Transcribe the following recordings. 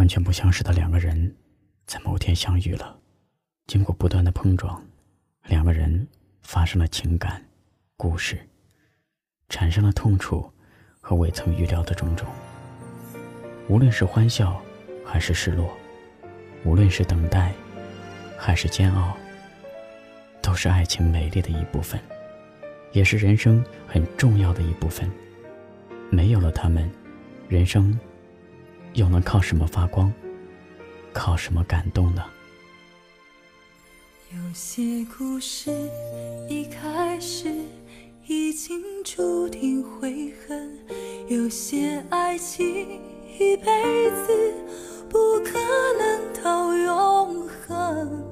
完全不相识的两个人，在某天相遇了。经过不断的碰撞，两个人发生了情感故事，产生了痛楚和未曾预料的种种。无论是欢笑，还是失落；无论是等待，还是煎熬，都是爱情美丽的一部分，也是人生很重要的一部分。没有了他们，人生又能靠什么发光？靠什么感动呢？有些故事一开始已经注定悔恨，有些爱情一辈子不可能到永恒，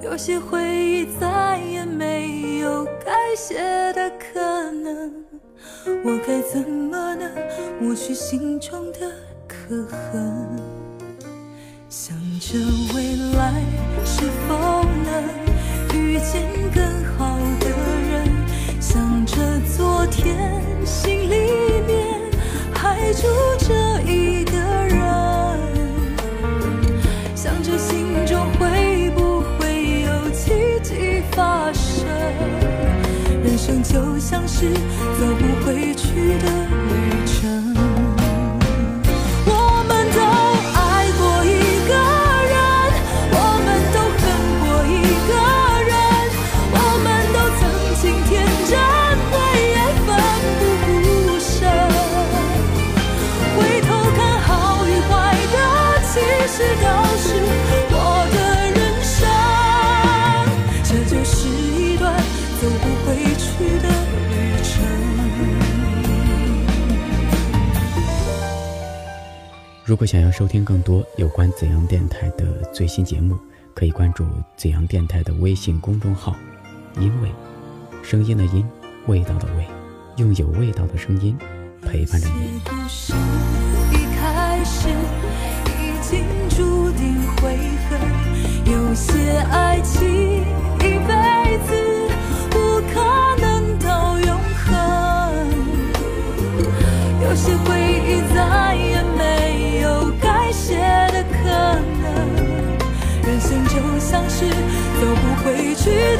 有些回忆再也没有改写的可能。我该怎么能抹去心中的刻痕？想着未来就像是走不回去的旅程。如果想要收听更多有关怎样电台的最新节目，可以关注怎样电台的微信公众号。因为，声音的音，味道的味，用有味道的声音陪伴着你。有些故事一开始已经注定悔恨，有些爱情相识，走不回去。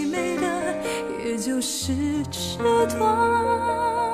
最美的也就是这段。